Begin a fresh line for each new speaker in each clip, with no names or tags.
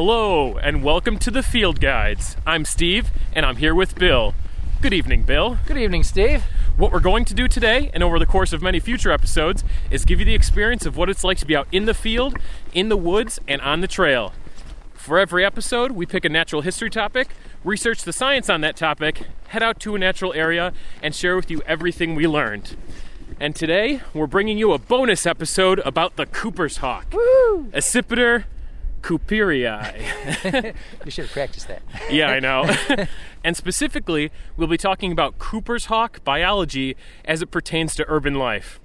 Hello, and welcome to the Field Guides. I'm Steve, and I'm here with Bill. Good evening, Bill.
Good evening, Steve.
What we're going to do today, and over the course of many future episodes, is give you the experience of what it's like to be out in the field, in the woods, and on the trail. For every episode, we pick a natural history topic, research the science on that topic, head out to a natural area, and share with you everything we learned. And today, we're bringing you a bonus episode about the Cooper's hawk,
Woo!
Accipiter cooperii.
You should have practiced that.
yeah, I know. and specifically, we'll be talking about Cooper's hawk biology as it pertains to urban life.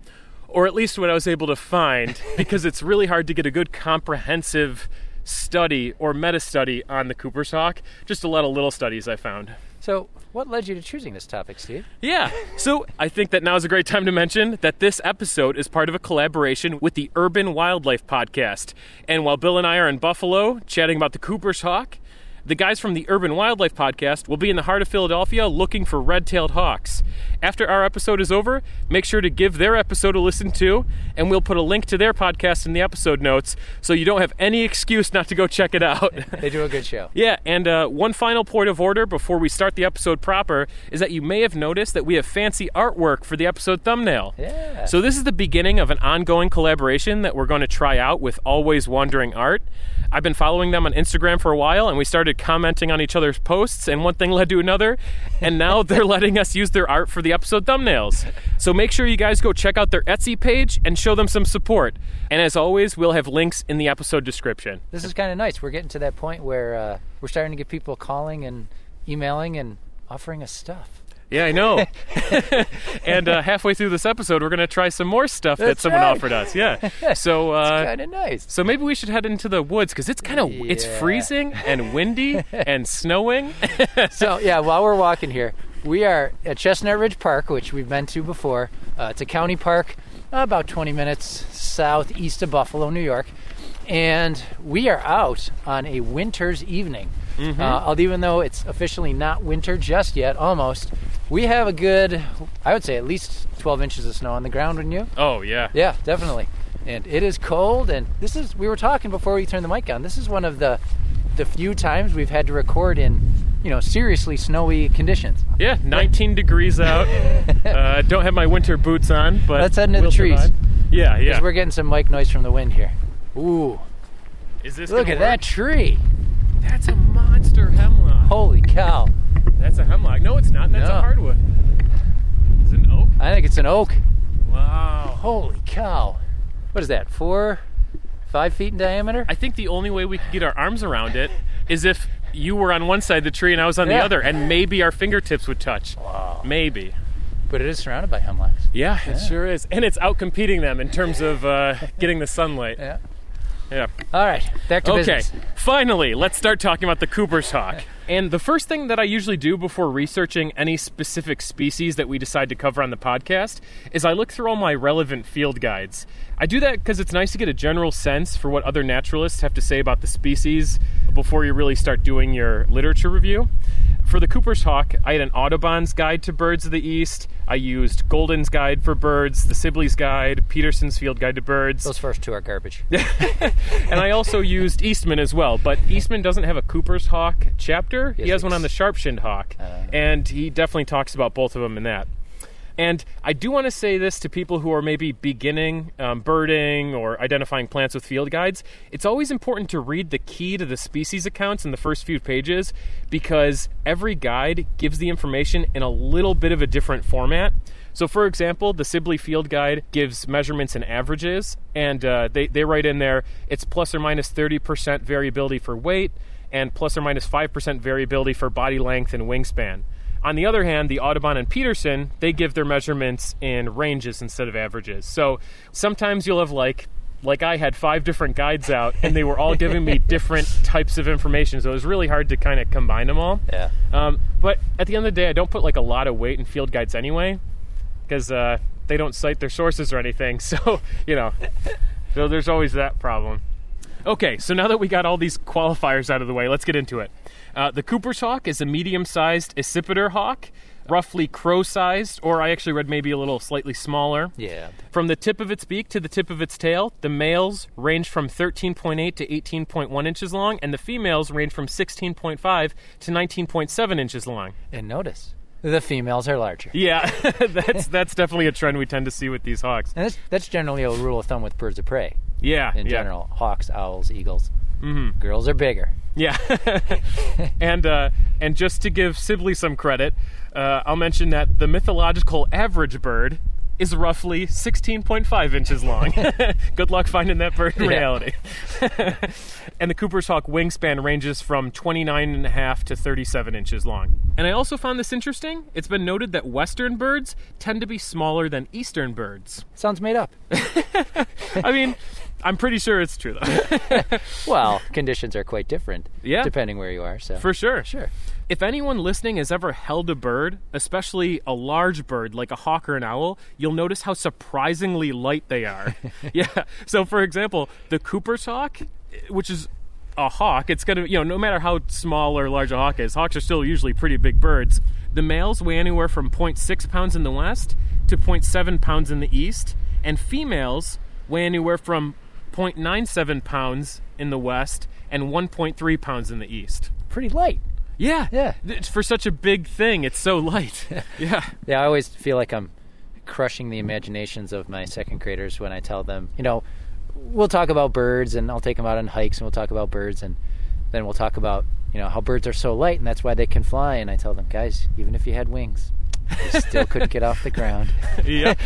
Or at least what I was able to find, because it's really hard to get a good comprehensive study or meta study on the Cooper's hawk. Just a lot of little studies I found.
So, what led you to choosing this topic, Steve?
Yeah, so I think that now is a great time to mention that this episode is part of a collaboration with the Urban Wildlife Podcast. And while Bill and I are in Buffalo chatting about the Cooper's hawk, the guys from the Urban Wildlife Podcast will be in the heart of Philadelphia looking for red tailed hawks. After our episode is over, make sure to give their episode a listen to, and we'll put a link to their podcast in the episode notes so you don't have any excuse not to go check it out.
They do a good show.
Yeah, and uh, one final point of order before we start the episode proper is that you may have noticed that we have fancy artwork for the episode thumbnail.
Yeah.
So, this is the beginning of an ongoing collaboration that we're going to try out with Always Wondering Art. I've been following them on Instagram for a while, and we started commenting on each other's posts, and one thing led to another, and now they're letting us use their art for the episode thumbnails. So, make sure you guys go check out their Etsy page and show them some support. And as always, we'll have links in the episode description.
This is kind of nice. We're getting to that point where uh, we're starting to get people calling and emailing and offering us stuff.
Yeah, I know. and uh, halfway through this episode, we're going to try some more stuff that someone
right.
offered us. Yeah. So, uh,
kind of nice.
so maybe we should head into the woods because it's kind of it's freezing and windy and snowing.
so, yeah, while we're walking here, we are at Chestnut Ridge Park, which we've been to before. Uh, it's a county park uh, about 20 minutes southeast of Buffalo, New York. And we are out on a winter's evening.
Mm-hmm.
Uh, even though it's officially not winter just yet, almost, we have a good, I would say at least 12 inches of snow on the ground, wouldn't you?
oh yeah.
Yeah, definitely. And it is cold. And this is we were talking before we turned the mic on. This is one of the the few times we've had to record in you know seriously snowy conditions.
Yeah, 19 degrees out. Uh, don't have my winter boots on, but
Let's head into the
we'll
trees.
survive. Yeah, yeah.
Because we're getting some mic noise from the wind here. Ooh,
Is this
look at that tree!
That's a monster hemlock.
Holy cow!
That's a hemlock. No, it's not. That's
No.
a hardwood. Is it an oak?
I think it's an oak.
Wow.
Holy cow! What is that? Four, five feet in diameter?
I think the only way we could get our arms around it is if you were on one side of the tree and I was on the other, and maybe our fingertips would touch.
Wow!
Maybe.
But it is surrounded by hemlocks.
Yeah, it sure is. And it's out competing them in terms of uh, getting the sunlight.
Yeah.
Yeah.
All right, back to
Okay,
business.
finally, let's start talking about the Cooper's hawk. And the first thing that I usually do before researching any specific species that we decide to cover on the podcast is I look through all my relevant field guides. I do that because it's nice to get a general sense for what other naturalists have to say about the species before you really start doing your literature review. For the Cooper's hawk, I had an Audubon's Guide to Birds of the East. I used Golden's Guide for Birds, the Sibley's Guide, Peterson's Field Guide to Birds.
Those first two are garbage.
and I also used Eastman as well, but Eastman doesn't have a Cooper's Hawk chapter. he
Yes,
has one on the sharp-shinned hawk, uh, and he definitely talks about both of them in that. And I do want to say this to people who are maybe beginning um, birding or identifying plants with field guides. It's always important to read the key to the species accounts in the first few pages because every guide gives the information in a little bit of a different format. So, for example, the Sibley Field Guide gives measurements and averages, and uh, they, they write in there it's plus or minus 30% variability for weight and plus or minus 5% variability for body length and wingspan. On the other hand, the Audubon and Peterson, they give their measurements in ranges instead of averages. So sometimes you'll have like like I had five different guides out and they were all giving me different types of information. So it was really hard to kind of combine them all.
Yeah.
Um, but at the end of the day, I don't put like a lot of weight in field guides anyway, because uh, they don't cite their sources or anything. So you know, so there's always that problem. Okay, so now that we got all these qualifiers out of the way, let's get into it. Uh, the Cooper's hawk is a medium-sized accipiter hawk. roughly crow-sized, or I actually read maybe a little slightly smaller.
Yeah.
From the tip of its beak to the tip of its tail, the males range from 13.8 to 18.1 inches long, and the females range from 16.5 to 19.7 inches long.
And notice the females are larger.
Yeah, that's that's definitely a trend we tend to see with these hawks.
And that's, that's generally a rule of thumb with birds of prey
Yeah,
in
yeah.
general hawks, owls, eagles. Mm-hmm. Girls are bigger.
Yeah, and uh, and just to give Sibley some credit, uh, I'll mention that the mythological average bird is roughly 16.5 inches long. Good luck finding that bird in
Yeah.
reality. and the Cooper's hawk wingspan ranges from 29 and a half to 37 inches long. And I also found this interesting. It's been noted that western birds tend to be smaller than eastern birds.
Sounds made up.
I mean, I'm pretty sure it's true though.
well, conditions are quite different.
Yeah.
Depending where you are. So
For sure.
Sure.
If anyone listening has ever held a bird, especially a large bird like a hawk or an owl, you'll notice how surprisingly light they are. yeah. So, for example, the Cooper's hawk, which is a hawk, it's going to, you know, no matter how small or large a hawk is, hawks are still usually pretty big birds. The males weigh anywhere from 0.6 pounds in the west to 0.7 pounds in the east, and females weigh anywhere from 0.97 pounds in the west and 1.3 pounds in the east.
Pretty light.
Yeah.
Yeah.
It's for such a big thing, it's so light. yeah.
Yeah, I always feel like I'm crushing the imaginations of my second graders when I tell them, you know, we'll talk about birds and I'll take them out on hikes and we'll talk about birds and then we'll talk about, you know, how birds are so light and that's why they can fly. And I tell them, guys, even if you had wings, you still couldn't get off the ground.
Yep.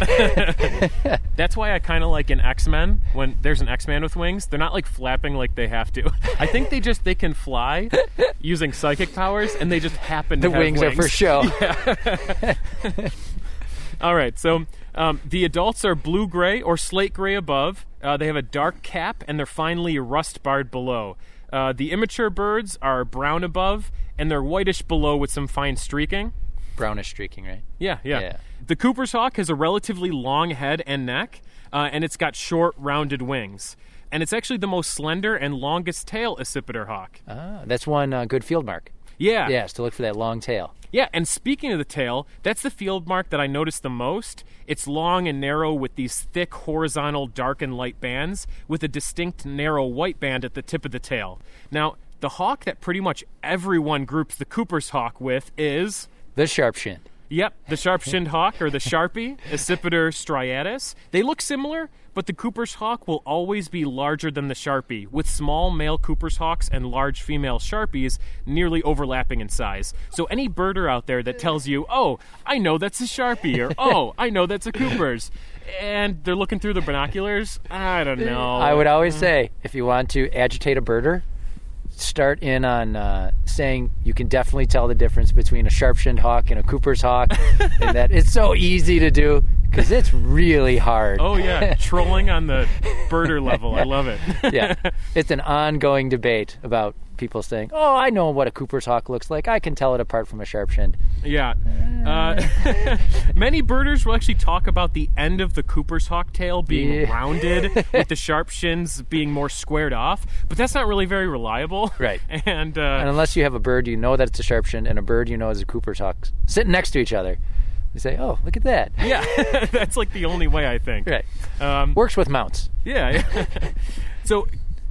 That's why I kind of like an X Men when there's an X Man with wings. They're not like flapping like they have to. I think they just they can fly using psychic powers, and they just happen
The
to have
wings, The wings are for show.
All right, so um, the adults are blue gray or slate gray above. Uh, they have a dark cap and they're finely rust barred below. Uh, the immature birds are brown above and they're whitish below with some fine streaking.
Brownish streaking, right?
Yeah, yeah.
Yeah.
The Cooper's hawk has a relatively long head and neck, uh, and it's got short, rounded wings. And it's actually the most slender and longest tail accipiter hawk.
Ah, that's one uh, good field mark.
Yeah.
Yes, to look for that long tail.
Yeah, and speaking of the tail, that's the field mark that I noticed the most. It's long and narrow with these thick horizontal dark and light bands with a distinct narrow white band at the tip of the tail. Now, the hawk that pretty much everyone groups the Cooper's hawk with is
The sharp shin.
Yep, the sharp-shinned hawk or the sharpie, Accipiter striatus. They look similar, but the Cooper's hawk will always be larger than the sharpie, with small male Cooper's hawks and large female sharpies nearly overlapping in size. So any birder out there that tells you, "Oh, I know that's a sharpie," or "Oh, I know that's a Cooper's," and they're looking through the binoculars, I don't know.
I would always say, if you want to agitate a birder, start in on uh, saying you can definitely tell the difference between a sharp-shinned hawk and a Cooper's hawk, and that it's so easy to do because it's really hard.
Oh yeah, trolling on the birder level. I love it.
yeah, it's an ongoing debate about people saying, "Oh, I know what a Cooper's hawk looks like. I can tell it apart from a sharp-shinned."
Yeah. Uh, many birders will actually talk about the end of the Cooper's hawk tail being
Yeah.
rounded with the sharp shins being more squared off, but that's not really very reliable.
Right.
And, uh,
And unless you have a bird you know that it's a sharp-shinned and a bird you know is a Cooper's hawk sitting next to each other, you say, "Oh, look at that."
yeah, that's like the only way I think.
Right.
Um,
Works with mounts.
yeah. yeah. so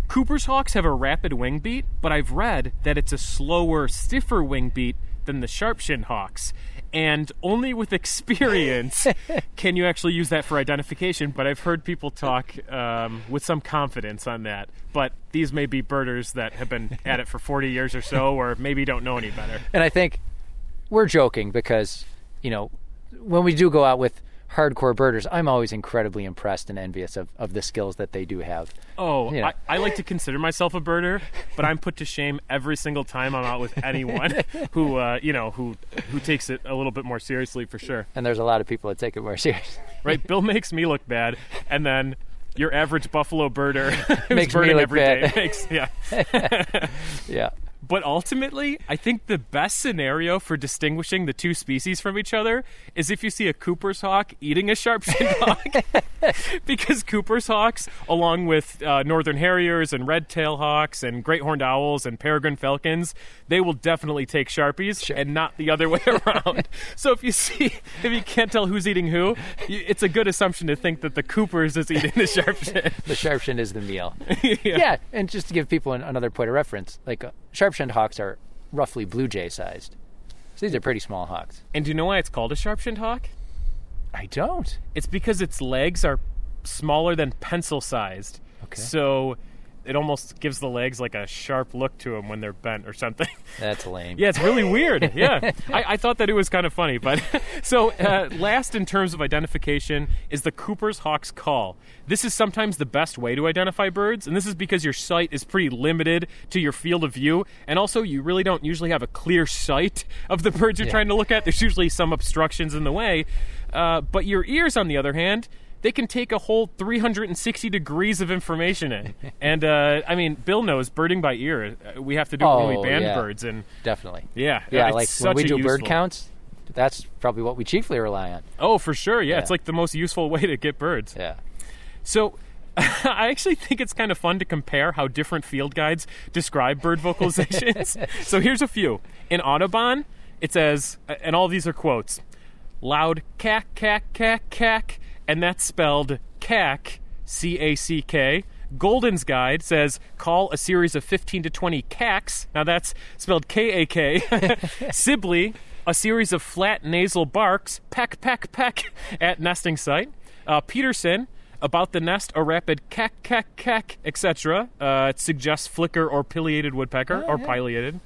Cooper's hawks have a rapid wing beat, but I've read that it's a slower, stiffer wing beat than the sharp shin hawks. And only with experience can you actually use that for identification. But I've heard people talk um, with some confidence on that. But these may be birders that have been at it for 40 years or so, or maybe don't know any better.
And I think we're joking because, you know, when we do go out with hardcore birders, I'm always incredibly impressed and envious of, of the skills that they do have.
Oh,
Yeah.
I, I like to consider myself a birder, but I'm put to shame every single time I'm out with anyone who, uh, you know, who who takes it a little bit more seriously for sure.
And there's a lot of people that take it more seriously.
Right? Bill makes me look bad, and then your average buffalo birder who's
Makes me
birding
look
every day
bad.
makes yeah.
yeah.
But ultimately, I think the best scenario for distinguishing the two species from each other is if you see a Cooper's hawk eating a sharp-shinned hawk, because Cooper's hawks, along with uh, northern harriers and red-tailed hawks and great horned owls and peregrine falcons, they will definitely take sharpies
Sure.
and not the other way around. so if you see, if you can't tell who's eating who, you, it's a good assumption to think that the Cooper's is eating the sharp-shinned.
The sharpshin is the meal.
yeah.
yeah, and just to give people an, another point of reference, like uh, sharp-shinned hawks are roughly blue jay sized. So these are pretty small hawks.
And do you know why it's called a sharp-shinned hawk?
I don't.
It's because its legs are smaller than pencil sized.
Okay.
So it almost gives the legs like a sharp look to them when they're bent or something.
That's lame.
yeah, it's really weird. Yeah. I, I thought that it was kind of funny. But so, uh, last in terms of identification is the Cooper's Hawk's call. This is sometimes the best way to identify birds, and this is because your sight is pretty limited to your field of view, and also you really don't usually have a clear sight of the birds you're
Yeah.
trying to look at. There's usually some obstructions in the way. Uh, but your ears, on the other hand, they can take a whole 360 degrees of information in. and uh, I mean, Bill knows birding by ear. Uh, We have to do it when
Oh,
we band
yeah.
birds, and
Definitely.
yeah,
Yeah, like when we do bird counts, that's probably what we chiefly rely on.
Oh, for sure. Yeah, it's like the most useful way to get birds.
Yeah.
So. I actually think it's kind of fun to compare how different field guides describe bird vocalizations. so here's a few. In Audubon, it says, and all these are quotes loud cack, cack, cack, cack, and that's spelled cack, C A C K. Golden's Guide says call a series of 15 to 20 cacks. Now that's spelled K A K. Sibley, a series of flat nasal barks, peck, peck, peck, at nesting site. Uh, Peterson, about the nest, a rapid cack, cack, cack, etc. Uh, it suggests flicker or pileated woodpecker, or pileated.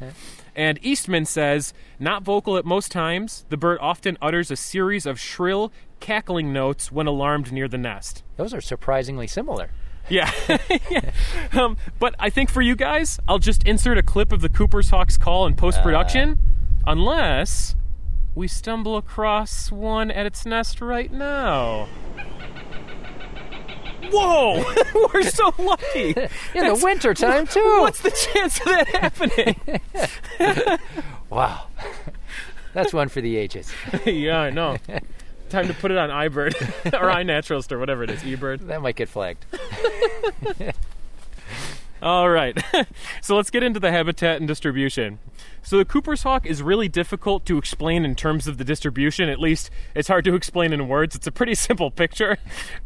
And Eastman says, not vocal at most times, the bird often utters a series of shrill, cackling notes when alarmed near the nest.
Those are surprisingly similar.
Yeah. Yeah. Um, but I think for you guys, I'll just insert a clip of the Cooper's Hawks call in post production, unless we stumble across one at its nest right now. Whoa! We're so lucky.
In the wintertime, too.
What's the chance of that happening?
Wow. That's one for the ages.
yeah, I know. Time to put it on iBird or iNaturalist or whatever it is, eBird.
That might get flagged.
All right. so let's get into the habitat and distribution. So the Cooper's hawk is really difficult to explain in terms of the distribution. At least it's hard to explain in words. It's a pretty simple picture,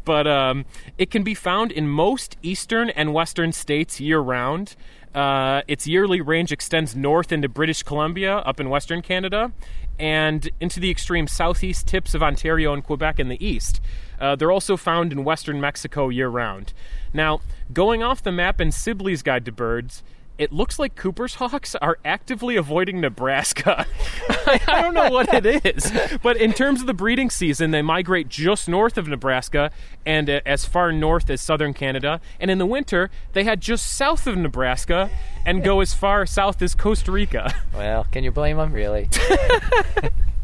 but um, it can be found in most eastern and western states year round. Uh, its yearly range extends north into British Columbia, up in western Canada, and into the extreme southeast tips of Ontario and Quebec in the east. Uh, they're also found in western Mexico year round. Now, going off the map in Sibley's Guide to Birds, it looks like Cooper's hawks are actively avoiding Nebraska. I, don't know what it is, but in terms of the breeding season, they migrate just north of Nebraska and uh, as far north as southern Canada. And in the winter, they head just south of Nebraska and go as far south as Costa Rica.
Well, can you blame them? Really?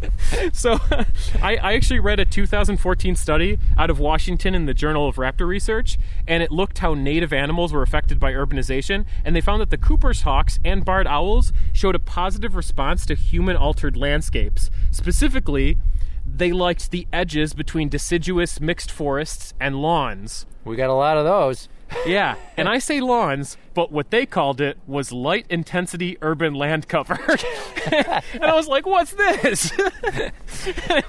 So, I, I actually read a 2014 study out of Washington in the Journal of Raptor Research, and it looked how native animals were affected by urbanization, and they found that the Cooper's hawks and barred owls showed a positive response to human altered landscapes. Specifically, they liked the edges between deciduous mixed forests and lawns.
We got a lot of those.
Yeah, and I say lawns, but what they called it was light intensity urban land cover. and I was like, what's this?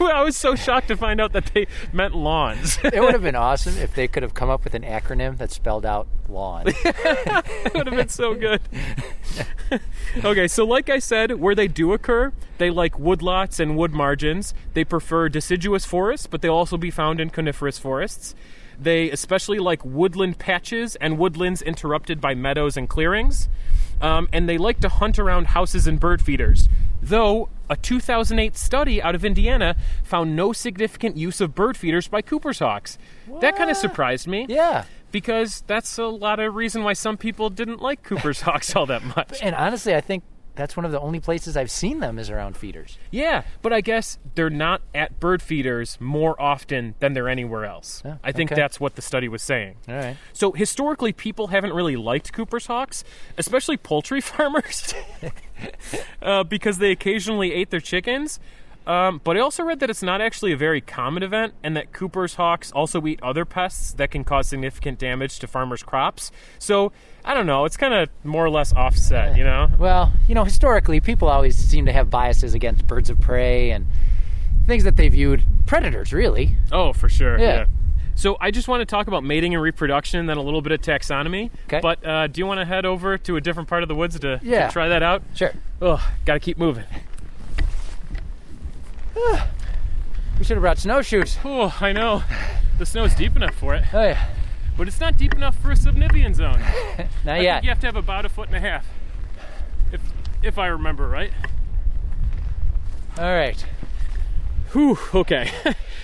I was so shocked to find out that they meant lawns.
It would have been awesome if they could have come up with an acronym that spelled out lawn.
it would have been so good. okay, so like I said, where they do occur, they like woodlots and wood margins. They prefer deciduous forests, but they'll also be found in coniferous forests. They especially like woodland patches and woodlands interrupted by meadows and clearings. Um, and they like to hunt around houses and bird feeders. Though a 2008 study out of Indiana found no significant use of bird feeders by Cooper's hawks. That kind of surprised me
yeah.
because that's a lot of reason why some people didn't like Cooper's hawks all that much.
And honestly, I think that's one of the only places I've seen them is around feeders.
Yeah, but I guess they're not at bird feeders more often than they're anywhere else.
Yeah,
I think
okay.
that's what the study was saying.
All right.
So historically, people haven't really liked Cooper's hawks, especially poultry farmers, uh, because they occasionally ate their chickens. Um, but I also read that it's not actually a very common event, and that Cooper's hawks also eat other pests that can cause significant damage to farmers' crops. So I don't know. It's kind of more or less offset, you know.
Well, you know, historically, people always seem to have biases against birds of prey and things that they viewed predators, really.
Oh, for sure.
Yeah.
So I just want to talk about mating and reproduction, and then a little bit of taxonomy.
Okay.
But uh, do you want to head over to a different part of the woods to, to
Yeah.
try that out?
Sure.
Oh, got to keep moving.
We should have brought snowshoes.
Oh, I know. The snow's deep enough for it,
Oh, yeah.
but it's not deep enough for a subnivean zone.
Not
I
yet.
think you have to have about a foot and a half, if if I remember right.
All right.
Whew. Okay.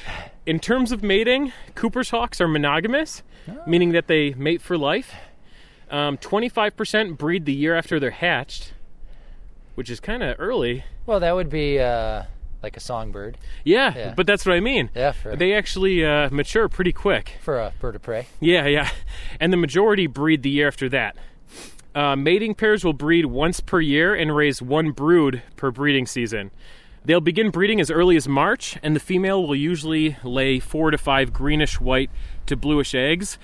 In terms of mating, Cooper's hawks are monogamous, meaning that they mate for life. Um, 25% breed the year after they're hatched, which is kind of early.
Well, that would be uh, like a songbird.
Yeah,
Yeah.
but that's what I mean.
Yeah, for,
They actually uh, mature pretty quick.
for a bird of prey.
Yeah, yeah. And the majority breed the year after that. Uh, mating pairs will breed once per year and raise one brood per breeding season. They'll begin breeding as early as March, and the female will usually lay four to five greenish white to bluish eggs.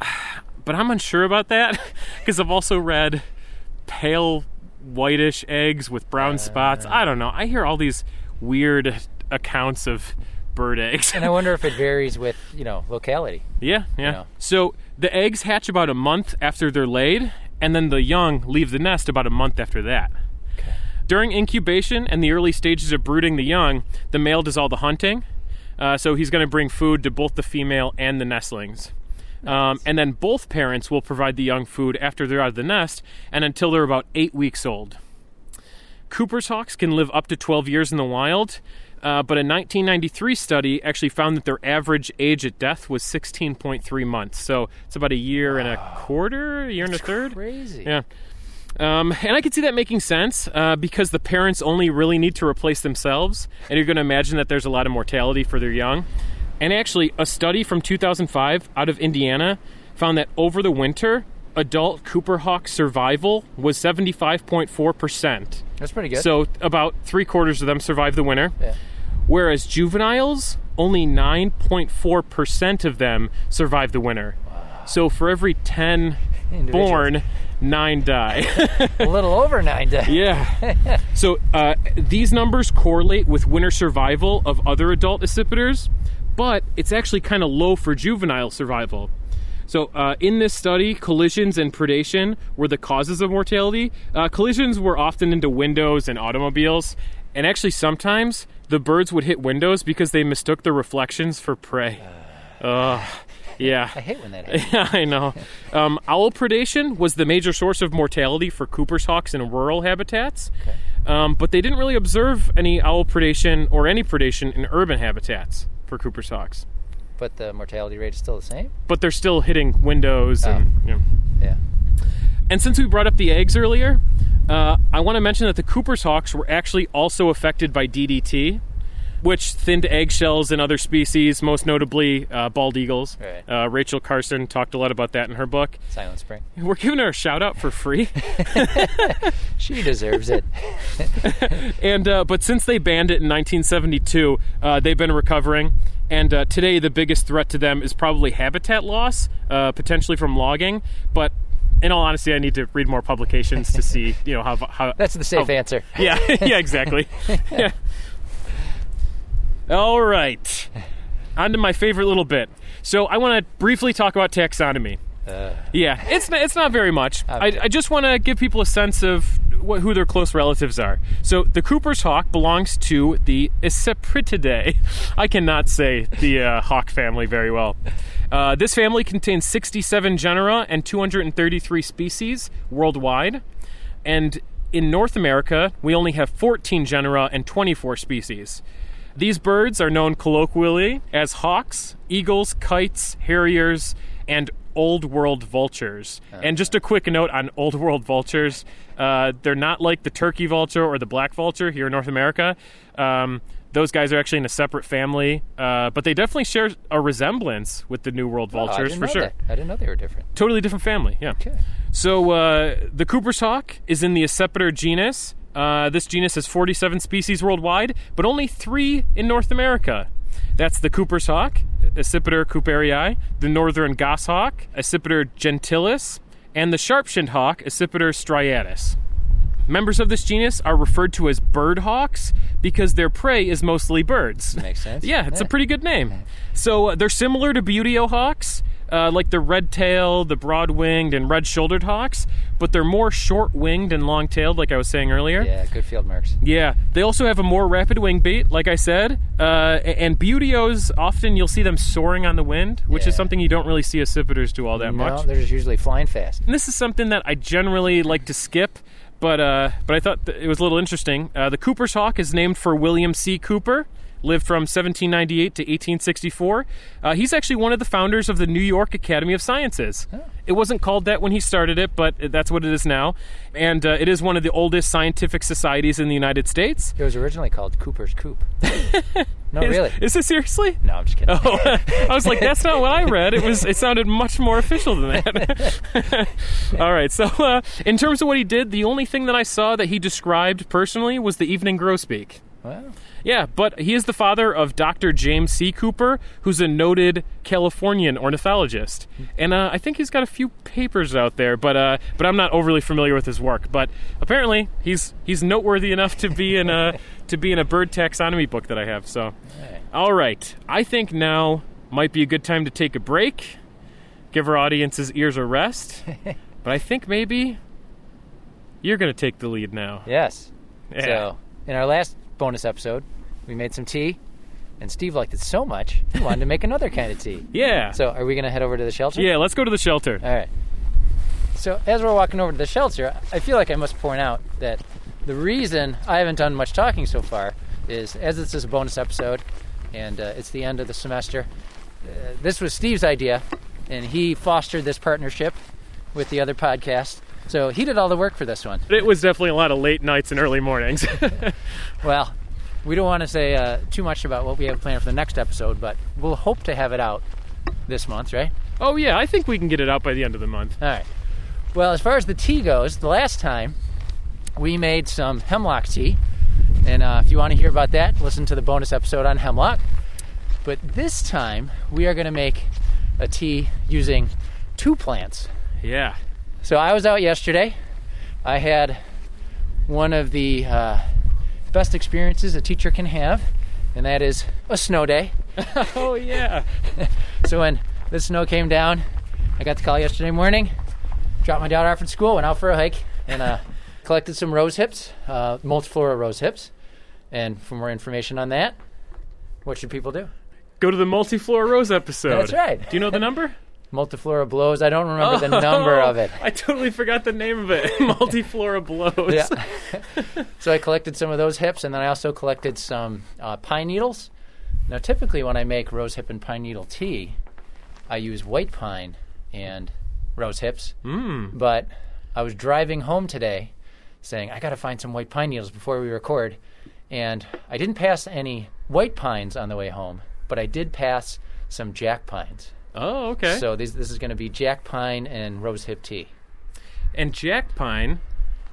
But I'm unsure about that because I've also read pale whitish eggs with brown spots. I don't know. I hear all these weird accounts of bird eggs.
And I wonder if it varies with, you know, locality.
Yeah, yeah.
know.
So the eggs hatch about a month after they're laid, and then the young leave the nest about a month after that. During incubation and the early stages of brooding the young, the male does all the hunting. Uh, so he's going to bring food to both the female and the nestlings. Um, and then both parents will provide the young food after they're out of the nest and until they're about eight weeks old. Cooper's hawks can live up to 12 years in the wild, uh, but a 1993 study actually found that their average age at death was 16.3 months. So it's about a year and a quarter, a year and a third.
Crazy.
Yeah. Um, and I can see that making sense uh, because the parents only really need to replace themselves, and you're going to imagine that there's a lot of mortality for their young. And actually, a study from 2005 out of Indiana found that over the winter, adult Cooper hawk survival was 75.4%.
That's pretty good.
So about three quarters of them survive the winter.
Yeah.
Whereas juveniles, only 9.4% of them survive the winter. Wow. So for every 10
Individuals.
born, nine die.
a little over nine die.
yeah. So uh, these numbers correlate with winter survival of other adult accipiters, but it's actually kind of low for juvenile survival. So, uh, in this study, collisions and predation were the causes of mortality. Uh, collisions were often into windows and automobiles, and actually, sometimes the birds would hit windows because they mistook the reflections for prey. Uh, yeah.
I hate when that happens.
Yeah, I know. Um, owl predation was the major source of mortality for Cooper's hawks in rural habitats, um, but they didn't really observe any owl predation or any predation in urban habitats for Cooper's hawks.
But the mortality rate is still the same?
But they're still hitting windows and. You know.
Yeah.
And since we brought up the eggs earlier, uh, I want to mention that the Cooper's hawks were actually also affected by DDT, which thinned eggshells in other species, most notably uh, bald eagles.
Right.
Uh, Rachel Carson talked a lot about that in her book.
Silent Spring.
We're giving her a shout out for free.
She deserves it.
and uh, but since they banned it in 1972, uh, they've been recovering. And uh, today, the biggest threat to them is probably habitat loss, uh, potentially from logging. But in all honesty, I need to read more publications to see, you know, how. how
That's the safe
how-
answer.
Yeah, yeah, exactly. yeah. All right. On to my favorite little bit. So I want to briefly talk about taxonomy.
Uh,
Yeah, it's not, it's not very much. I, I just want to give people a sense of what, who their close relatives are. So the Cooper's hawk belongs to the Icipritidae. I cannot say the uh, hawk family very well. Uh, this family contains 67 genera and 233 species worldwide, and in North America we only have 14 genera and 24 species. These birds are known colloquially as hawks, eagles, kites, harriers, and old world vultures. and just a quick note on old world vultures uh, they're not like the turkey vulture or the black vulture here in North America. Um, those guys are actually in a separate family, uh, but they definitely share a resemblance with the New World
Oh,
vultures
didn't
for sure.
that. I didn't know they were different.
Totally different family, yeah.
Okay.
So uh, the Cooper's hawk is in the Accipiter genus. Uh, this genus has 47 species worldwide, but only three in North America. That's the Cooper's hawk, Accipiter cooperii, the northern goshawk, Accipiter gentilis, and the sharp-shinned hawk, Accipiter striatus. Members of this genus are referred to as bird hawks because their prey is mostly birds.
Makes sense.
Yeah, it's a pretty good name. So uh, they're similar to Buteo hawks, uh, like the red tailed, the broad winged, and red shouldered hawks, but they're more short winged and long tailed, like I was saying earlier.
Yeah, good field marks.
Yeah, they also have a more rapid wing beat, like I said. Uh, and Buteos, often you'll see them soaring on the wind, which
Yeah.
is something you don't really see accipiters do all that
No,
much.
they're just usually flying fast.
And this is something that I generally like to skip, but uh, but I thought it was a little interesting. Uh, the Cooper's hawk is named for William C. Cooper. Lived from 1798 to 1864. Uh, he's actually one of the founders of the New York Academy of Sciences. It wasn't called that when he started it, but that's what it is now. And uh, it is one of the oldest scientific societies in the United States.
It was originally called Cooper's Coop. no,
Is-
really.
Is this seriously?
No, I'm just kidding.
Oh, I was like, that's not what I read. It was. It sounded much more official than that. All right. So, uh, in terms of what he did, the only thing that I saw that he described personally was the evening grosbeak.
Well,
Yeah, but he is the father of Dr. James C. Cooper, who's a noted Californian ornithologist, and uh, I think he's got a few papers out there. But uh, but I'm not overly familiar with his work. But apparently, he's he's noteworthy enough to be in a to be in a bird taxonomy book that I have. So, all right, I think now might be a good time to take a break, give our audience's ears a rest. but I think maybe you're going to take the lead now.
yes.
Yeah.
So, in our last bonus episode, we made some tea, and Steve liked it so much he wanted to make another kind of tea.
Yeah.
So, are we going to head over to the shelter?
yeah, let's go to the shelter.
All right. So as we're walking over to the shelter, I feel like I must point out that the reason I haven't done much talking so far is, as this is a bonus episode, and uh, it's the end of the semester. Uh, this was Steve's idea, and he fostered this partnership with the other podcast. So he did all the work for this one.
It was definitely a lot of late nights and early mornings.
Well, we don't want to say uh, too much about what we have planned for the next episode, but we'll hope to have it out this month, right?
oh yeah, I think we can get it out by the end of the month.
All right. Well, as far as the tea goes, the last time we made some hemlock tea. And uh, if you want to hear about that, listen to the bonus episode on hemlock. But this time we are going to make a tea using two plants.
Yeah.
So I was out yesterday. I had one of the uh, best experiences a teacher can have, and that is a snow day.
oh yeah.
So when the snow came down, I got the call yesterday morning. Dropped my daughter off at school, went out for a hike, and uh, collected some rose hips, uh, multiflora rose hips. And for more information on that, what should people do?
Go to the multiflora rose episode.
That's right.
Do you know the number?
Multiflora blows. I don't remember the number of it.
I totally forgot the name of it. multiflora blows.
Yeah. so I collected some of those hips, and then I also collected some uh, pine needles. Now, typically, when I make rose hip and pine needle tea, I use white pine and rose hips.
Mm.
But I was driving home today saying, I got to find some white pine needles before we record. And I didn't pass any white pines on the way home, but I did pass some jack pines.
Oh, okay.
So these, this is going to be jack pine and rose hip tea.
and jack pine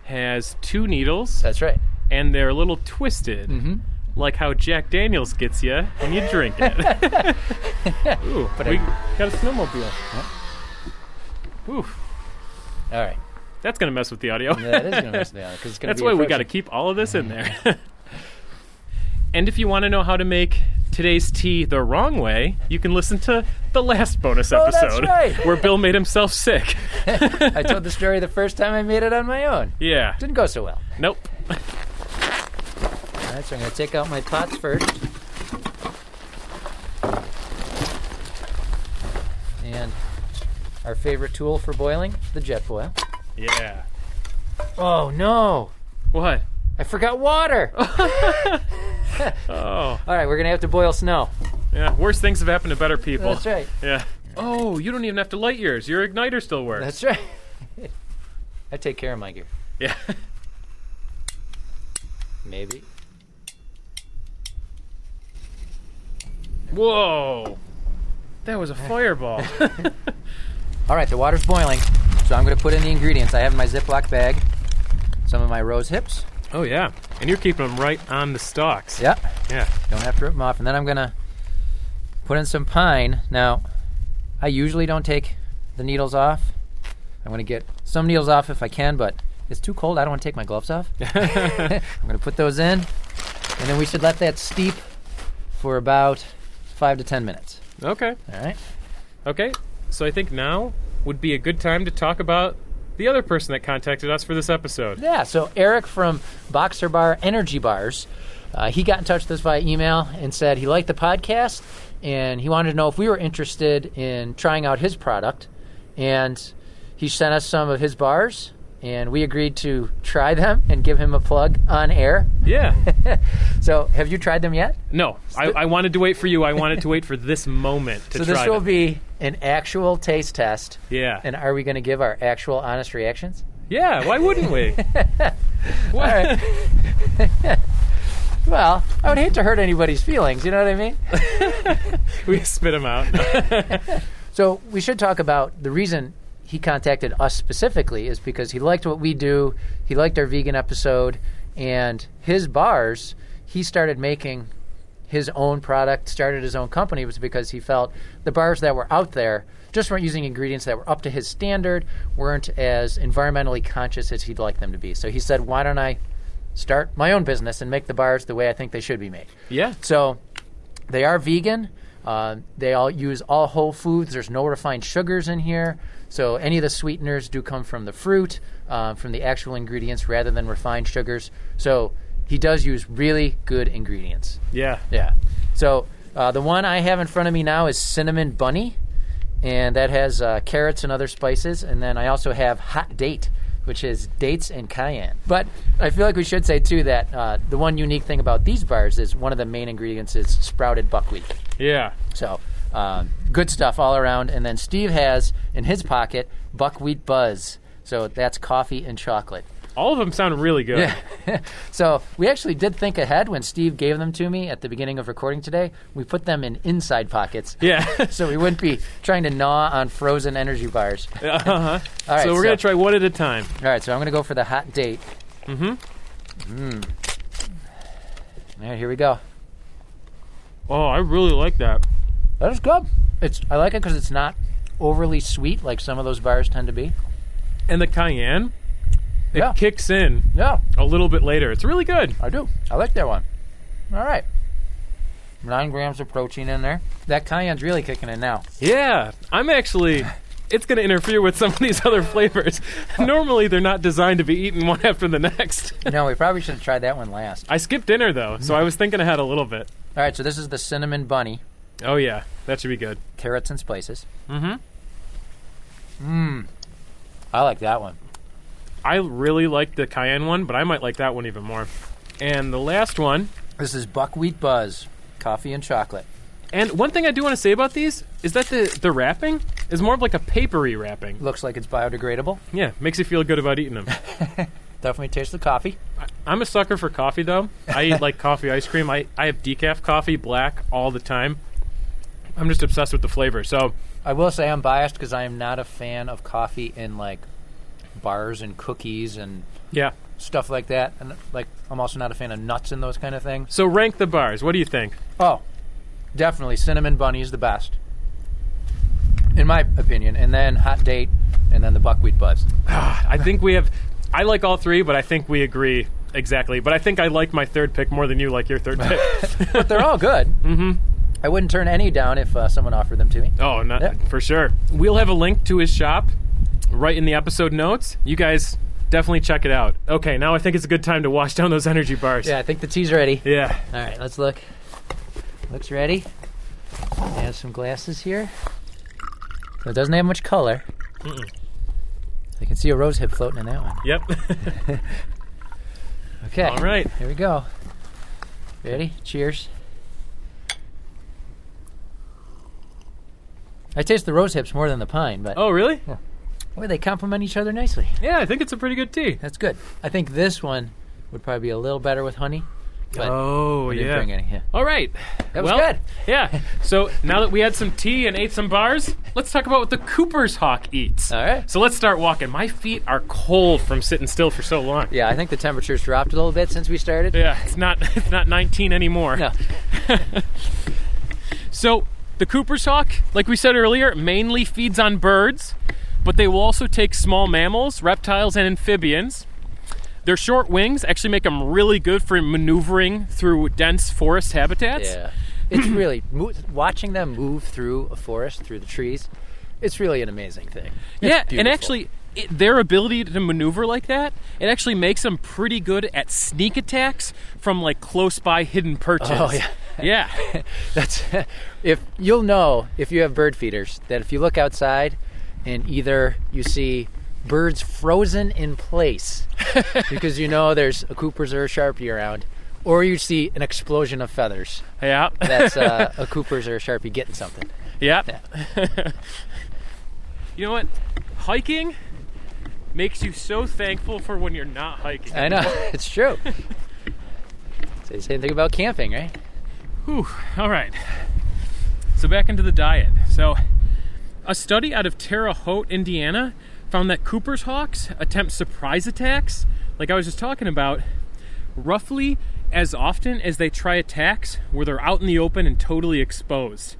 has two needles,
That's right.
and they're a little twisted,
Mm-hmm.
like how Jack Daniels gets you when you drink it. Ooh,
But
we
I-
got a snowmobile. Ooh,
All right.
that's gonna mess with the audio.
Yeah, that is going to mess me out because it's going to
That's why we got to keep all of this in there. and if you want to know how to make today's tea the wrong way, you can listen to the last bonus
Oh,
episode
right.
where Bill made himself sick.
I told the story the first time I made it on my own.
yeah.
Didn't go so well.
Nope.
All right, so I'm going to take out my pots first. And our favorite tool for boiling, the jet boil.
Yeah.
Oh no!
What?
I forgot water!
Oh,
All right, we're going to have to boil snow.
yeah. Worse things have happened to better people.
That's right.
Yeah. Oh, you don't even have to light yours. Your igniter still works.
That's right. I take care of my gear.
yeah.
Maybe.
Whoa. That was a fireball.
All right, the water's boiling, so I'm going to put in the ingredients. I have my Ziploc bag, some of my rose hips.
oh yeah. And you're keeping them right on the stalks.
Yeah,
Yeah.
don't have to rip them off. And then I'm going to put in some pine. Now, I usually don't take the needles off. I'm going to get some needles off if I can, but it's too cold. I don't want to take my gloves off. I'm going to put those in, and then we should let that steep for about five to ten minutes.
Okay.
All right.
Okay. So I think now would be a good time to talk about the other person that contacted us for this episode.
Yeah, so Eric from Boxerbar Energy Bars, uh, he got in touch with us via email and said he liked the podcast and he wanted to know if we were interested in trying out his product. And he sent us some of his bars, and we agreed to try them and give him a plug on air.
Yeah.
So, have you tried them yet?
No, I, I wanted to wait for you. I wanted to wait for this moment to
so,
try
this will
them.
be an actual taste test.
Yeah.
And are we going to give our actual honest reactions?
yeah. Why wouldn't we?
Right. well, I would hate to hurt anybody's feelings, you know what I mean?
we spit them out.
So we should talk about the reason he contacted us specifically is because he liked what we do. He liked our vegan episode, and his bars. He started making his own product, started his own company, was because he felt the bars that were out there just weren't using ingredients that were up to his standard, weren't as environmentally conscious as he'd like them to be. So he said, "Why don't I start my own business and make the bars the way I think they should be made?"
yeah.
So they are vegan. Uh, they all use all whole foods. There's no refined sugars in here. So any of the sweeteners do come from the fruit, uh, from the actual ingredients rather than refined sugars. So he does use really good ingredients.
Yeah.
Yeah. So uh, the one I have in front of me now is cinnamon bunny, and that has uh, carrots and other spices. And then I also have hot date, which is dates and cayenne. But I feel like we should say too that uh, the one unique thing about these bars is one of the main ingredients is sprouted buckwheat.
Yeah.
So um, good stuff all around. And then Steve has in his pocket buckwheat buzz. So that's coffee and chocolate.
All of them sound really good.
Yeah. so we actually did think ahead when Steve gave them to me at the beginning of recording today. We put them in inside pockets.
Yeah.
So we wouldn't be trying to gnaw on frozen energy bars.
uh-huh.
All right.
so we're
so,
gonna try one at a time.
All right. So I'm going to go for the hot date.
Mm-hmm.
Mm. All right. Here we go.
Oh, I really like that.
That is good. It's I like it because it's not overly sweet like some of those bars tend to be.
And the cayenne, it
Yeah.
kicks in
Yeah,
a little bit later. It's really good.
I do. I like that one. All right. Nine grams of protein in there. That cayenne's really kicking in now.
Yeah, I'm actually. It's going to interfere with some of these other flavors. Normally, they're not designed to be eaten one after the next.
no, we probably should have tried that one last.
I skipped dinner though, so I was thinking ahead a little bit.
All right, so this is the cinnamon bunny,
Oh yeah, that should be good.
carrots and spices.
Mm-hmm.
Mmm. I like that one.
I really like the cayenne one, but I might like that one even more. And the last one.
This is buckwheat buzz, coffee and chocolate.
And one thing I do want to say about these is that the the wrapping is more of like a papery wrapping.
Looks like it's biodegradable.
Yeah, makes you feel good about eating them.
Definitely tastes the coffee.
I'm a sucker for coffee though. I eat like coffee ice cream. I, I have decaf coffee, black, all the time. I'm just obsessed with the flavor. So
I will say I'm biased because I am not a fan of coffee in like bars and cookies and
yeah.
stuff like that. And like, I'm also not a fan of nuts and those kind of things.
So rank the bars. What do you think?
Oh, definitely cinnamon bunny is the best, in my opinion. And then hot date, and then the buckwheat buzz.
I think we have. I like all three, but I think we agree exactly. But I think I like my third pick more than you like your third pick.
But they're all good.
mm-hmm.
I wouldn't turn any down if uh, someone offered them to me.
Oh, not
Yeah.
for sure. We'll have a link to his shop right in the episode notes. You guys definitely check it out. Okay, now I think it's a good time to wash down those energy bars.
Yeah, I think the tea's ready.
Yeah.
All right, let's look. Looks ready. I have some glasses here. So it doesn't have much color.
Mm-mm.
I can see a rose hip floating in that one.
Yep.
Okay.
all right.
Here we go. Ready? Cheers. I taste the rose hips more than the pine, but
Oh, really?
Boy, they complement each other nicely.
Yeah, I think it's a pretty good tea.
That's good. I think this one would probably be a little better with honey. But
Oh,
I didn't
yeah.
bring any. Yeah.
All right.
That was
well,
good.
Yeah. So now that we had some tea and ate some bars, let's talk about what the Cooper's hawk eats.
All right.
So let's start walking. My feet are cold from sitting still for so long.
Yeah, I think the temperature's dropped a little bit since we started.
Yeah, it's not it's not 19 anymore.
No.
So the Cooper's hawk, like we said earlier, mainly feeds on birds, but they will also take small mammals, reptiles, and amphibians. Their short wings actually make them really good for maneuvering through dense forest habitats.
Yeah. It's really watching them move through a forest, through the trees. It's really an amazing thing. It's
yeah, and actually, it, their ability to maneuver like that, it actually makes them pretty good at sneak attacks from like close by hidden perches.
Oh, yeah.
yeah.
That's if you'll know if you have bird feeders that if you look outside and either you see birds frozen in place because you know there's a Cooper's or a Sharpie around, or you see an explosion of feathers.
Yeah.
That's uh, a Cooper's or a Sharpie getting something.
Yeah. you know what? Hiking makes you so thankful for when you're not hiking.
I know it's true. Say the same thing about camping, right?
Whew. All right. So back into the diet. So, a study out of Terre Haute, Indiana, found that Cooper's hawks attempt surprise attacks, like I was just talking about, roughly as often as they try attacks where they're out in the open and totally exposed.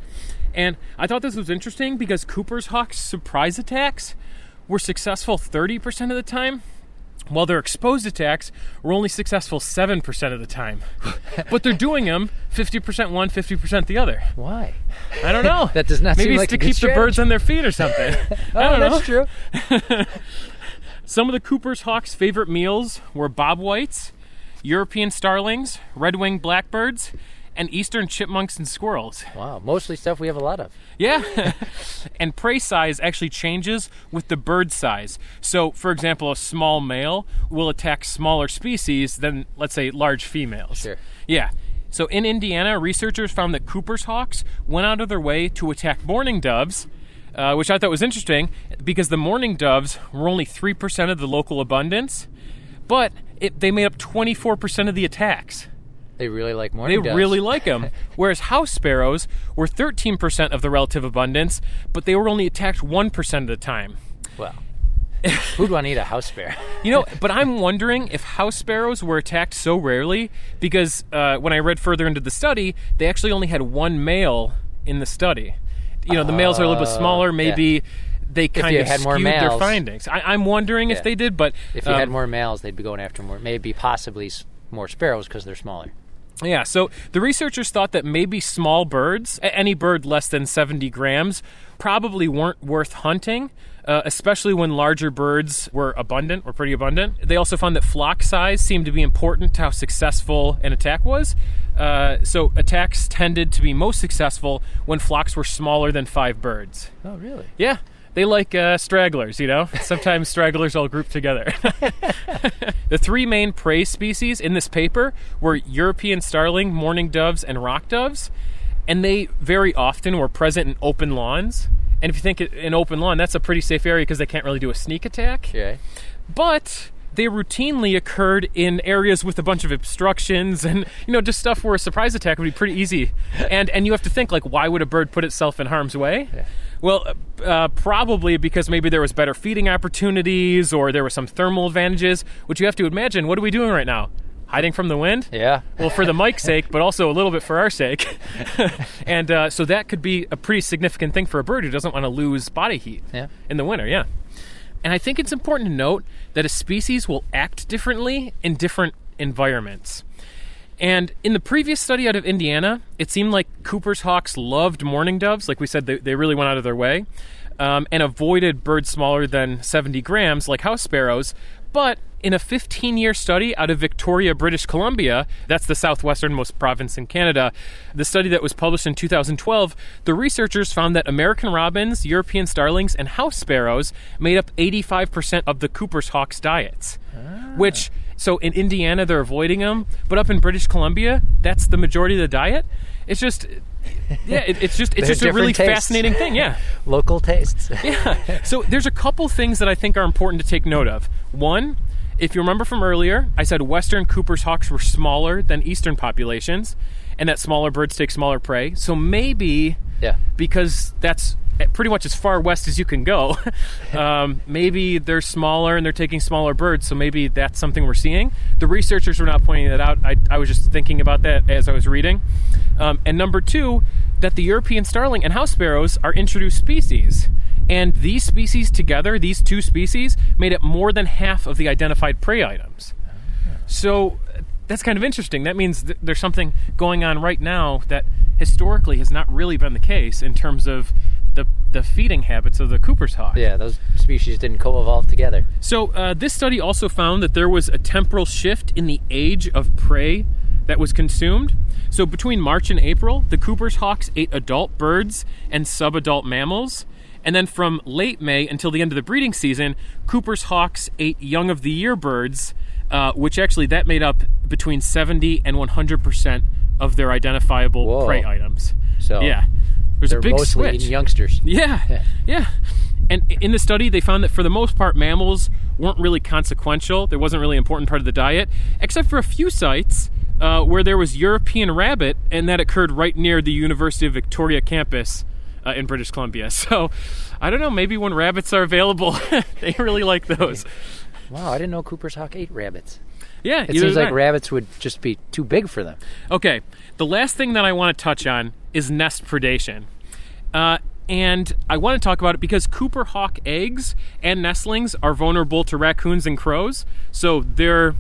And I thought this was interesting because Cooper's hawks' surprise attacks were successful 30% of the time, while their exposed attacks were only successful 7% of the time. but they're doing them 50% one, 50% the other.
Why?
I don't know.
That does not
Maybe it's
like
to keep the birds on their feet or something. I
Oh,
don't know.
that's true.
Some of the Cooper's hawks' favorite meals were bobwhites, European starlings, red-winged blackbirds, and eastern chipmunks and squirrels.
Wow, mostly stuff we have a lot of.
Yeah. and prey size actually changes with the bird size. So, for example, a small male will attack smaller species than, let's say, large females.
Sure.
Yeah. So, in Indiana, researchers found that Cooper's hawks went out of their way to attack mourning doves. Uh, which I thought was interesting because the mourning doves were only 3% of the local abundance, but it, they made up 24% of the attacks.
They really like
They
morning doves.
really like them. Whereas house sparrows were 13% of the relative abundance, but they were only attacked 1% of the time.
Well, who'd want to eat a house sparrow?
You know, but I'm wondering if house sparrows were attacked so rarely because uh, when I read further into the study, they actually only had one male in the study. You know, the males are a little bit
Oh,
smaller.
yeah.
Maybe they kind of
had more
skewed their findings. I, I'm wondering if they did, but
If you
um,
had more males, they'd be going after more, maybe possibly more sparrows because they're smaller.
Yeah, so the researchers thought that maybe small birds, any bird less than 70 grams, probably weren't worth hunting, uh, especially when larger birds were abundant or pretty abundant. They also found that flock size seemed to be important to how successful an attack was. Uh, so attacks tended to be most successful when flocks were smaller than five birds.
Oh, really?
Yeah, they like uh, stragglers, you know? Sometimes stragglers all group together. the three main prey species in this paper were European starling, mourning doves, and rock doves, and they very often were present in open lawns. And if you think an open lawn, that's a pretty safe area because they can't really do a sneak attack.
Yeah.
But they routinely occurred in areas with a bunch of obstructions and you know just stuff where a surprise attack would be pretty easy. And and you have to think like why would a bird put itself in harm's way? Well, uh, uh, probably because maybe there was better feeding opportunities or there were some thermal advantages. Which you have to imagine. What are we doing right now? Hiding from the wind?
Yeah.
well, for the mic's sake, but also a little bit for our sake. and uh, so that could be a pretty significant thing for a bird who doesn't want to lose body heat
Yeah.
in the winter, yeah. And I think it's important to note that a species will act differently in different environments. And in the previous study out of Indiana, it seemed like Cooper's hawks loved mourning doves. Like we said, they, they really went out of their way um, and avoided birds smaller than 70 grams, like house sparrows. But in a 15 year study out of Victoria, British Columbia, that's the southwesternmost province in Canada, the study that was published in 2012, the researchers found that American robins, European starlings, and house sparrows made up 85% of the Cooper's hawks' diets. Which, so in Indiana, they're avoiding them, but up in British Columbia, that's the majority of the diet. It's just, yeah, it, it's just it's just a really
tastes.
fascinating thing. Yeah.
Local tastes.
Yeah. So there's a couple things that I think are important to take note of. One, if you remember from earlier, I said Western Cooper's hawks were smaller than Eastern populations, and that smaller birds take smaller prey. So maybe
yeah.
because that's pretty much as far west as you can go. um, maybe they're smaller and they're taking smaller birds, so maybe that's something we're seeing. The researchers were not pointing that out. I, I was just thinking about that as I was reading. Um, and number two, that the European starling and house sparrows are introduced species. And these species together, these two species, made up more than half of the identified prey items. So that's kind of interesting. That means th- there's something going on right now that historically has not really been the case in terms of the, the feeding habits of the Cooper's hawk.
Yeah, those species didn't co-evolve together.
So uh, this study also found that there was a temporal shift in the age of prey that was consumed. So between March and April, the Cooper's hawks ate adult birds and subadult mammals. And then from late May until the end of the breeding season, Cooper's hawks ate young of the year birds, uh, which actually that made up between 70 and 100 percent of their identifiable
Whoa.
prey items.
So
yeah, there's
they're
a big
mostly
switch.
youngsters.
Yeah, yeah. And in the study, they found that for the most part, mammals weren't really consequential. There wasn't really an important part of the diet, except for a few sites uh, where there was European rabbit, and that occurred right near the University of Victoria campus uh, in British Columbia. So I don't know, maybe when rabbits are available, they really like those.
Wow, I didn't know Cooper's hawk ate rabbits.
Yeah,
It seems like rabbits would just be too big for them.
Okay, the last thing that I want to touch on is nest predation. Uh, and I want to talk about it because Cooper hawk eggs and nestlings are vulnerable to raccoons and crows, so they're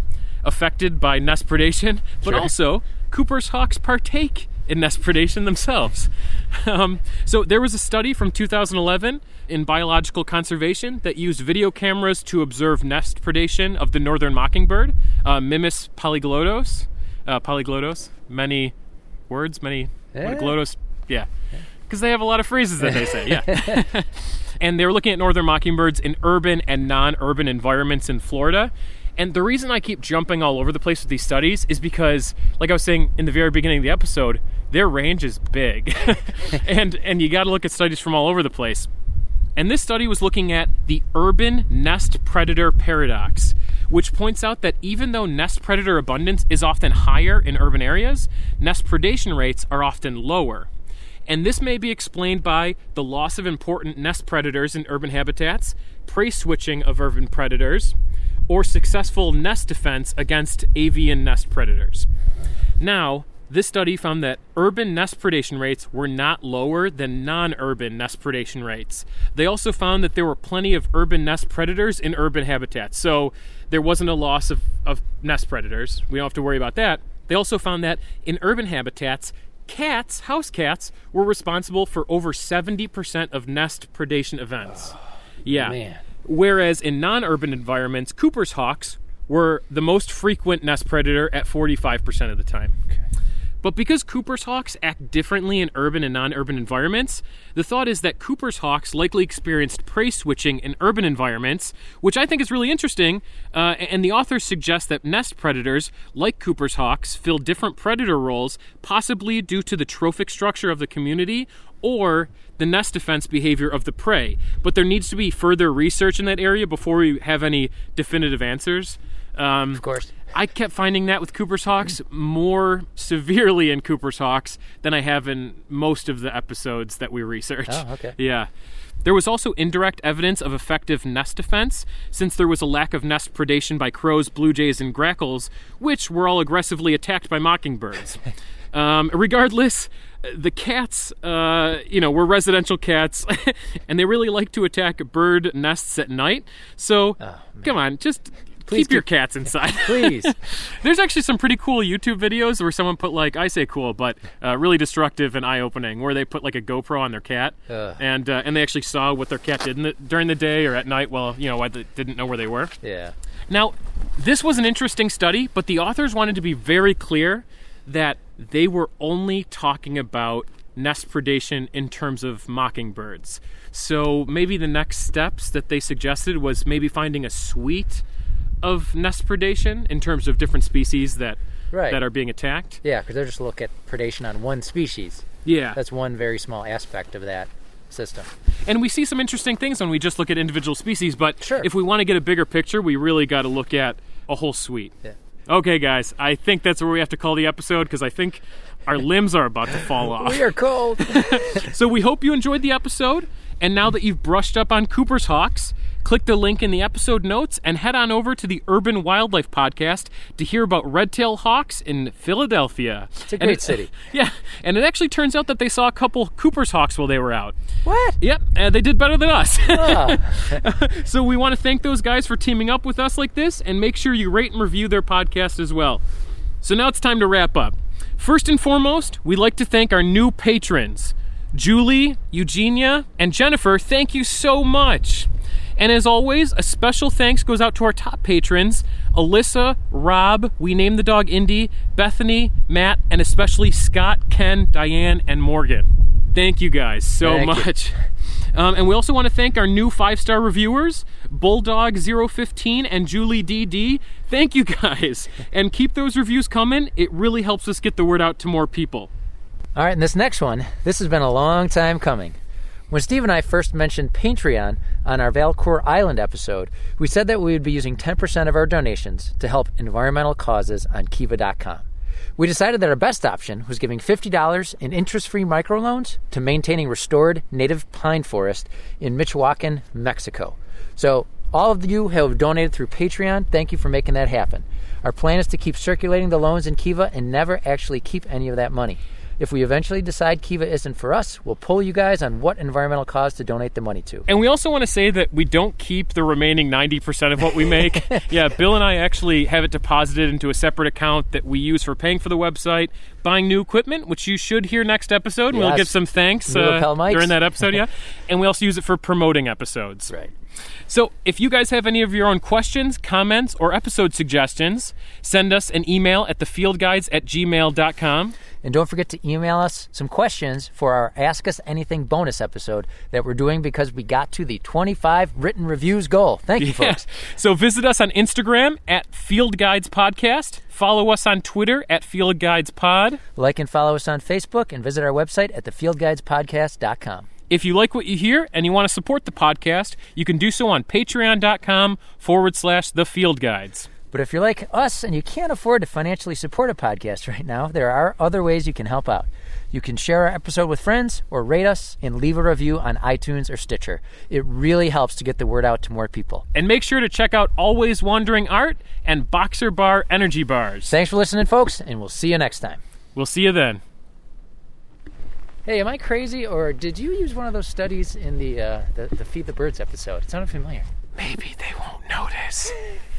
affected by nest predation, but
Sure.
also Cooper's hawks partake in nest predation themselves. Um, so there was a study from 2011 in biological conservation that used video cameras to observe nest predation of the northern mockingbird, uh, Mimus polyglottos. Uh, polyglottos, many words, many
Yeah.
glottos, yeah, because they have a lot of phrases that they say, yeah. and they were looking at northern mockingbirds in urban and non-urban environments in Florida. And the reason I keep jumping all over the place with these studies is because, like I was saying in the very beginning of the episode, their range is big, and and you got to look at studies from all over the place. And this study was looking at the urban nest predator paradox, which points out that even though nest predator abundance is often higher in urban areas, nest predation rates are often lower. And this may be explained by the loss of important nest predators in urban habitats, prey switching of urban predators, or successful nest defense against avian nest predators. Now, this study found that urban nest predation rates were not lower than non urban nest predation rates. They also found that there were plenty of urban nest predators in urban habitats. So there wasn't a loss of, of nest predators. We don't have to worry about that. They also found that in urban habitats, cats, house cats, were responsible for over 70% of nest predation events. Ah, yeah.
Man.
Whereas in non urban environments, Cooper's hawks were the most frequent nest predator at 45% of the time. But because Cooper's hawks act differently in urban and non urban environments, the thought is that Cooper's hawks likely experienced prey switching in urban environments, which I think is really interesting. Uh, and the authors suggest that nest predators, like Cooper's hawks, fill different predator roles, possibly due to the trophic structure of the community or the nest defense behavior of the prey. But there needs to be further research in that area before we have any definitive answers. Um,
Of course.
I kept finding that with Cooper's Hawks more severely in Cooper's Hawks than I have in most of the episodes that we research.
Oh, okay.
Yeah. There was also indirect evidence of effective nest defense, since there was a lack of nest predation by crows, blue jays, and grackles, which were all aggressively attacked by mockingbirds. um, regardless, the cats, uh, you know, were residential cats, and they really like to attack bird nests at night. So, come on, just
Please
keep your cats inside.
Please.
There's actually some pretty cool YouTube videos where someone put like I say cool, but uh, really destructive and eye-opening, where they put like a GoPro on their cat,
Ugh.
and uh, and they actually saw what their cat did in the, during the day or at night. Well, you know, I didn't know where they were.
yeah.
Now, this was an interesting study, but the authors wanted to be very clear that they were only talking about nest predation in terms of mockingbirds. So maybe the next steps that they suggested was maybe finding a suite of nest predation in terms of different species that
Right.
that are being attacked.
Yeah, because they're just look at predation on one species.
Yeah.
That's one very small aspect of that system.
And we see some interesting things when we just look at individual species, but
Sure.
if we want to get a bigger picture, we really got to look at a whole suite.
Yeah.
Okay, guys, I think that's where we have to call the episode because I think our limbs are about to fall off.
We are cold.
So we hope you enjoyed the episode. And now that you've brushed up on Cooper's Hawks, click the link in the episode notes and head on over to the Urban Wildlife Podcast to hear about red-tailed hawks in Philadelphia. It's
a great city.
Yeah, and it actually turns out that they saw a couple Cooper's Hawks while they were out.
what?
Yep, and they did better than us.
Ah,
so we want to thank those guys for teaming up with us like this, and make sure you rate and review their podcast as well. So now it's time to wrap up. First and foremost, we'd like to thank our new patrons Julie, Eugenia, and Jennifer. Thank you so much. And as always, a special thanks goes out to our top patrons Alyssa, Rob, we named the dog Indy, Bethany, Matt, and especially Scott, Ken, Diane, and Morgan. Thank you guys so
Thank
much. Um, and we also want to thank our new five star reviewers, Bulldog015 and Julie DD. Thank you guys. And keep those reviews coming. It really helps us get the word out to more people.
All right, and this next one, this has been a long time coming. When Steve and I first mentioned Patreon on our Valcour Island episode, we said that we would be using 10% of our donations to help environmental causes on Kiva.com. We decided that our best option was giving $50 in interest free microloans to maintaining restored native pine forest in Michoacan, Mexico. So, all of you who have donated through Patreon, thank you for making that happen. Our plan is to keep circulating the loans in Kiva and never actually keep any of that money. If we eventually decide Kiva isn't for us, we'll pull you guys on what environmental cause to donate the money to.
And we also want to say that we don't keep the remaining 90% of what we make. yeah, Bill and I actually have it deposited into a separate account that we use for paying for the website, buying new equipment, which you should hear next episode. and We'll give some thanks uh, during that episode, yeah. and we also use it for promoting episodes.
Right.
So, if you guys have any of your own questions, comments, or episode suggestions, send us an email at thefieldguides at gmail.com.
And don't forget to email us some questions for our Ask Us Anything bonus episode that we're doing because we got to the 25 written reviews goal. Thank you,
Yeah.
folks.
So visit us on Instagram at Field Guides Podcast. Follow us on Twitter at Field Guides Pod.
Like and follow us on Facebook and visit our website at thefieldguidespodcast.com.
If you like what you hear and you want to support the podcast, you can do so on patreon.com forward slash the field guides.
But if you're like us and you can't afford to financially support a podcast right now, there are other ways you can help out. You can share our episode with friends or rate us and leave a review on iTunes or Stitcher. It really helps to get the word out to more people.
And make sure to check out Always Wondering Art and Boxerbar Energy Bars.
Thanks for listening, folks, and we'll see you next time.
We'll see you then.
Hey, am I crazy, or did you use one of those studies in the uh, the, the Feed the Birds episode? It sounded familiar.
Maybe they won't notice.